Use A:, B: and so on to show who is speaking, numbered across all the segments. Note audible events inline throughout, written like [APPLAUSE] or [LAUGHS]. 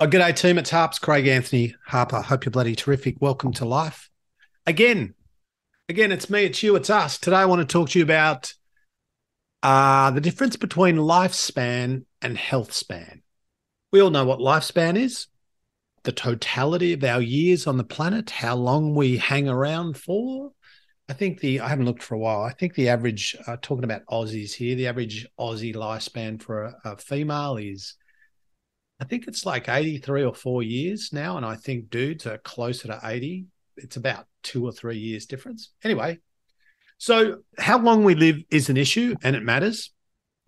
A: Oh, day, team. It's Harps. Craig Anthony Harper. Hope you're bloody terrific. Welcome to life. Again, again, it's me, it's you, it's us. Today I want to talk to you about uh, the difference between lifespan and health span. We all know what lifespan is the totality of our years on the planet, how long we hang around for. I think the, I haven't looked for a while. I think the average, uh, talking about Aussies here, the average Aussie lifespan for a, a female is I think it's like 83 or four years now. And I think dudes are closer to 80. It's about two or three years difference. Anyway, so how long we live is an issue and it matters.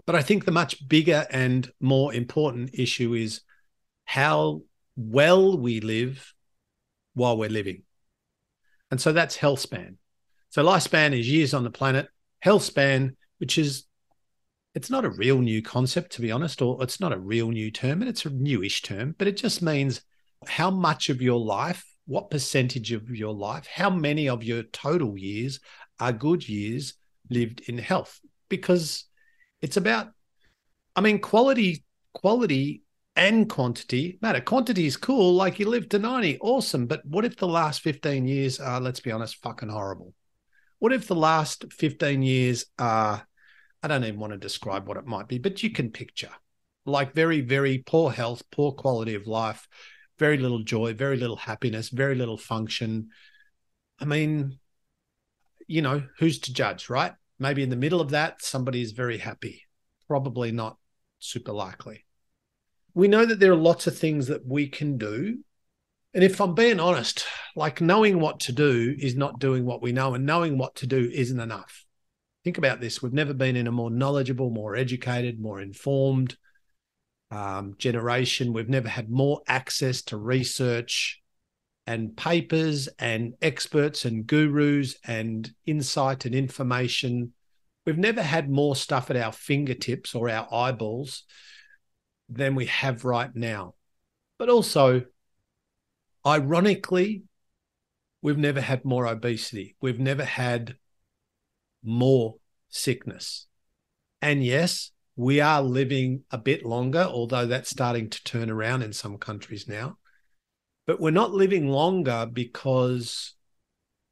A: But I think the much bigger and more important issue is how well we live while we're living. And so that's health span. So lifespan is years on the planet, health span, which is it's not a real new concept, to be honest, or it's not a real new term, and it's a newish term, but it just means how much of your life, what percentage of your life, how many of your total years are good years lived in health. Because it's about, I mean, quality, quality and quantity matter. Quantity is cool, like you live to 90, awesome. But what if the last 15 years are, let's be honest, fucking horrible? What if the last 15 years are I don't even want to describe what it might be, but you can picture like very, very poor health, poor quality of life, very little joy, very little happiness, very little function. I mean, you know, who's to judge, right? Maybe in the middle of that, somebody is very happy. Probably not super likely. We know that there are lots of things that we can do. And if I'm being honest, like knowing what to do is not doing what we know, and knowing what to do isn't enough think about this. We've never been in a more knowledgeable more educated more informed um, generation. We've never had more access to research and papers and experts and gurus and insight and information. We've never had more stuff at our fingertips or our eyeballs than we have right now. But also ironically we've never had more obesity. We've never had more sickness. And yes, we are living a bit longer, although that's starting to turn around in some countries now. But we're not living longer because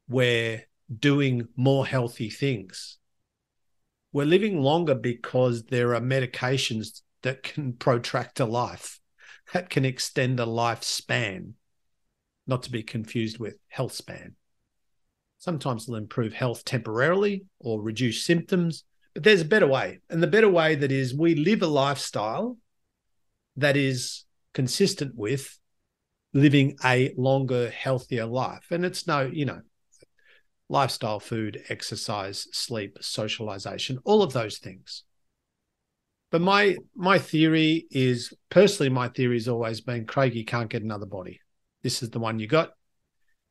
A: we're doing more healthy things. We're living longer because there are medications that can [LAUGHS] protract a life, that can extend a lifespan, not to be confused with health span. Sometimes they'll improve health temporarily or reduce symptoms, but there's a better way. And the better way that is we live a lifestyle that is consistent with living a longer, healthier life. And it's no, you know, lifestyle, food, exercise, sleep, socialization, all of those things. But my my theory is personally, my theory has always been Craig, you can't get another body. This is the one you got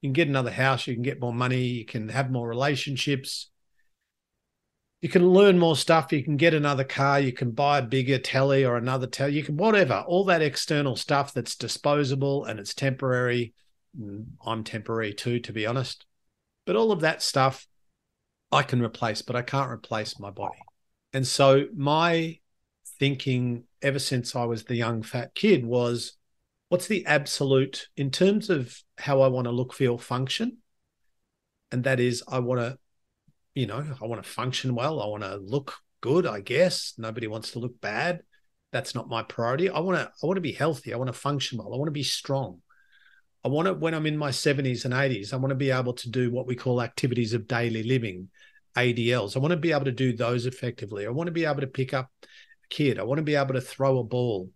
A: you can get another house, you can get more money, you can have more relationships, you can learn more stuff, you can get another car, you can buy a bigger telly or another telly, you can whatever, all that external stuff that's disposable and it's temporary. Mm, I'm temporary too, to be honest. But all of that stuff I can replace, but I can't replace my body. And so my thinking ever since I was the young fat kid was what's the absolute in terms of how I want to look, feel, function? And that is, I want to, you know, I want to function well. I want to look good, I guess. Nobody wants to look bad. That's not my priority. I want to, I want to be healthy. I want to function well. I want to be strong. I want to, when I'm in my 70s and 80s, I want to be able to do what we call activities of daily living, ADLs. I want to be able to do those effectively. I want to be able to pick up a kid. I want to be able to throw a ball.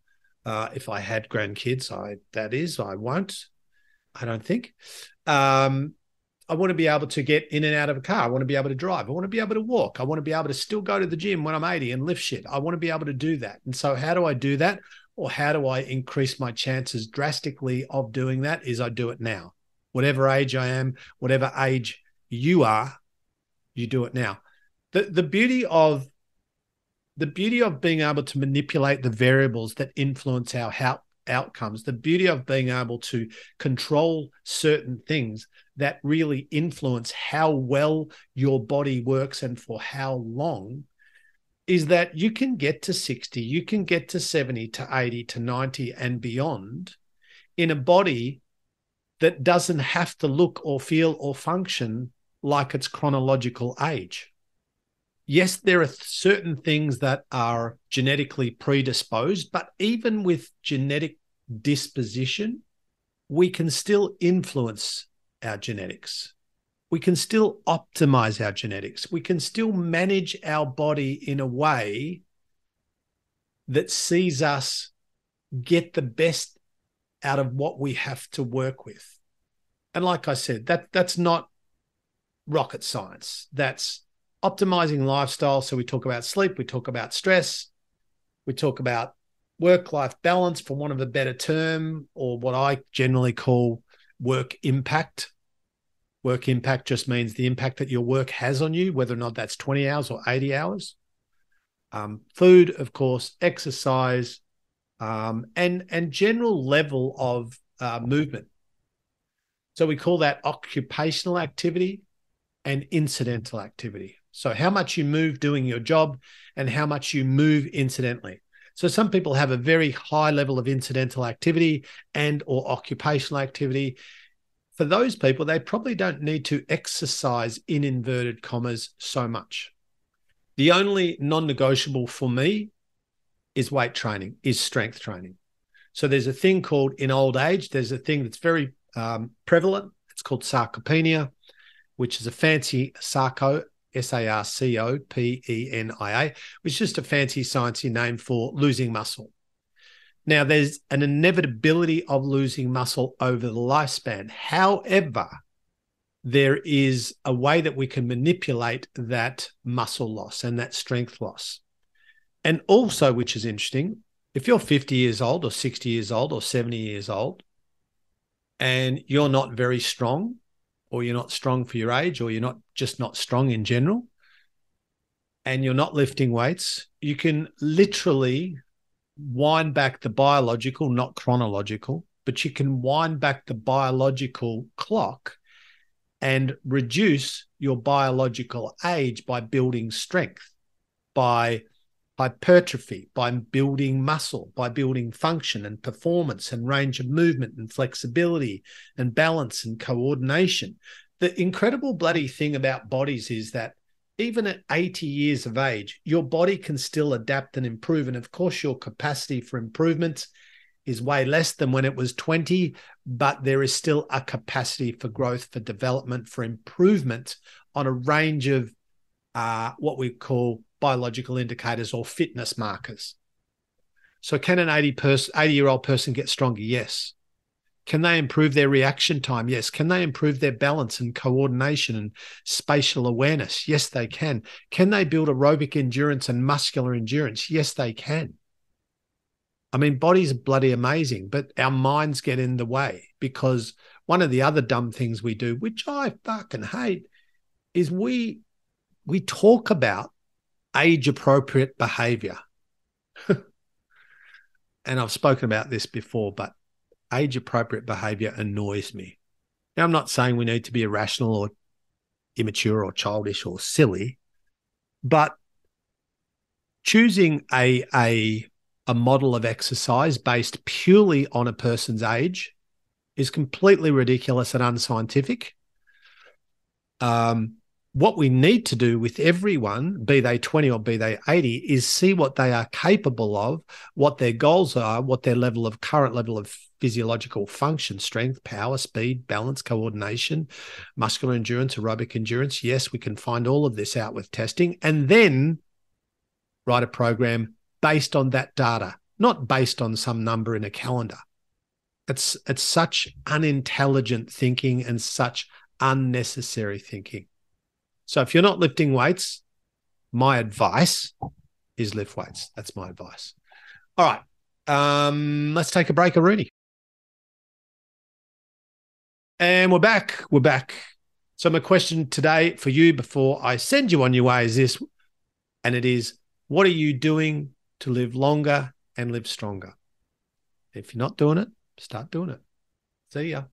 A: Uh, if I had grandkids, I that is, I won't. I don't think. Um, I want to be able to get in and out of a car. I want to be able to drive. I want to be able to walk. I want to be able to still go to the gym when I'm 80 and lift shit. I want to be able to do that. And so, how do I do that? Or how do I increase my chances drastically of doing that? Is I do it now. Whatever age I am, whatever age you are, you do it now. The the beauty of the beauty of being able to manipulate the variables that influence our how, outcomes, the beauty of being able to control certain things that really influence how well your body works and for how long is that you can get to 60, you can get to 70 to 80 to 90 and beyond in a body that doesn't have to look or feel or function like its chronological age. Yes, there are certain things that are genetically predisposed, but even with genetic disposition, we can still influence our genetics. We can still optimize our genetics. We can still manage our body in a way that sees us get the best out of what we have to work with. And like I said, that that's not rocket science. That's optimizing lifestyle. So we talk about sleep, we talk about stress, we talk about work-life balance, for want of a better term, or what I generally call work impact. Work impact just means the impact that your work has on you, whether or not that's 20 hours or 80 hours. Um, food, of course, exercise, um, and and general level of uh, movement. So we call that occupational activity and incidental activity. So how much you move doing your job and how much you move incidentally. So some people have a very high level of incidental activity and or occupational activity. For those people, they probably don't need to exercise in inverted commas so much. The only non-negotiable for me is weight training, is strength training. So there's a thing called in old age, there's a thing that's very um, prevalent. It's called sarcopenia, which is a fancy sarco, S A R C O P E N I A, which is just a fancy sciencey name for losing muscle. Now, there's an inevitability of losing muscle over the lifespan. However, there is a way that we can manipulate that muscle loss and that strength loss. And also, which is interesting, if you're 50 years old or 60 years old or 70 years old and you're not very strong, or you're not strong for your age, or you're not just not strong in general, and you're not lifting weights, you can literally wind back the biological, not chronological, but you can wind back the biological clock and reduce your biological age by building strength, by hypertrophy, by building muscle, by building function and performance and range of movement and flexibility and balance and coordination. The incredible bloody thing about bodies is that even at 80 years of age, your body can still adapt and improve. And of course, your capacity for improvement is way less than when it was 20, but there is still a capacity for growth, for development, for improvement on a range of uh, what we call biological indicators or fitness markers. So, can an 80 person, 80 year old person get stronger? Yes. Can they improve their reaction time? Yes. Can they improve their balance and coordination and spatial awareness? Yes, they can. Can they build aerobic endurance and muscular endurance? Yes, they can. I mean, bodies are bloody amazing, but our minds get in the way because one of the other dumb things we do, which I fucking hate, is we we talk about age appropriate behavior. [LAUGHS] and I've spoken about this before, but age appropriate behavior annoys me. Now, I'm not saying we need to be irrational or immature or childish or silly, but choosing a, a, a model of exercise based purely on a person's age is completely ridiculous and unscientific. Um, what we need to do with everyone, be they 20 or be they 80, is see what they are capable of, what their goals are, what their level of current level of physiological function, strength, power, speed, balance, coordination, muscular endurance, aerobic endurance. Yes, we can find all of this out with testing and then write a program based on that data, not based on some number in a calendar. It's it's such unintelligent thinking and such unnecessary thinking. So if you're not lifting weights, my advice is lift weights. That's my advice. All right. Um, let's take a break, Rooney. And we're back. We're back. So my question today for you before I send you on your way is this, and it is, what are you doing to live longer and live stronger? If you're not doing it, start doing it. See ya.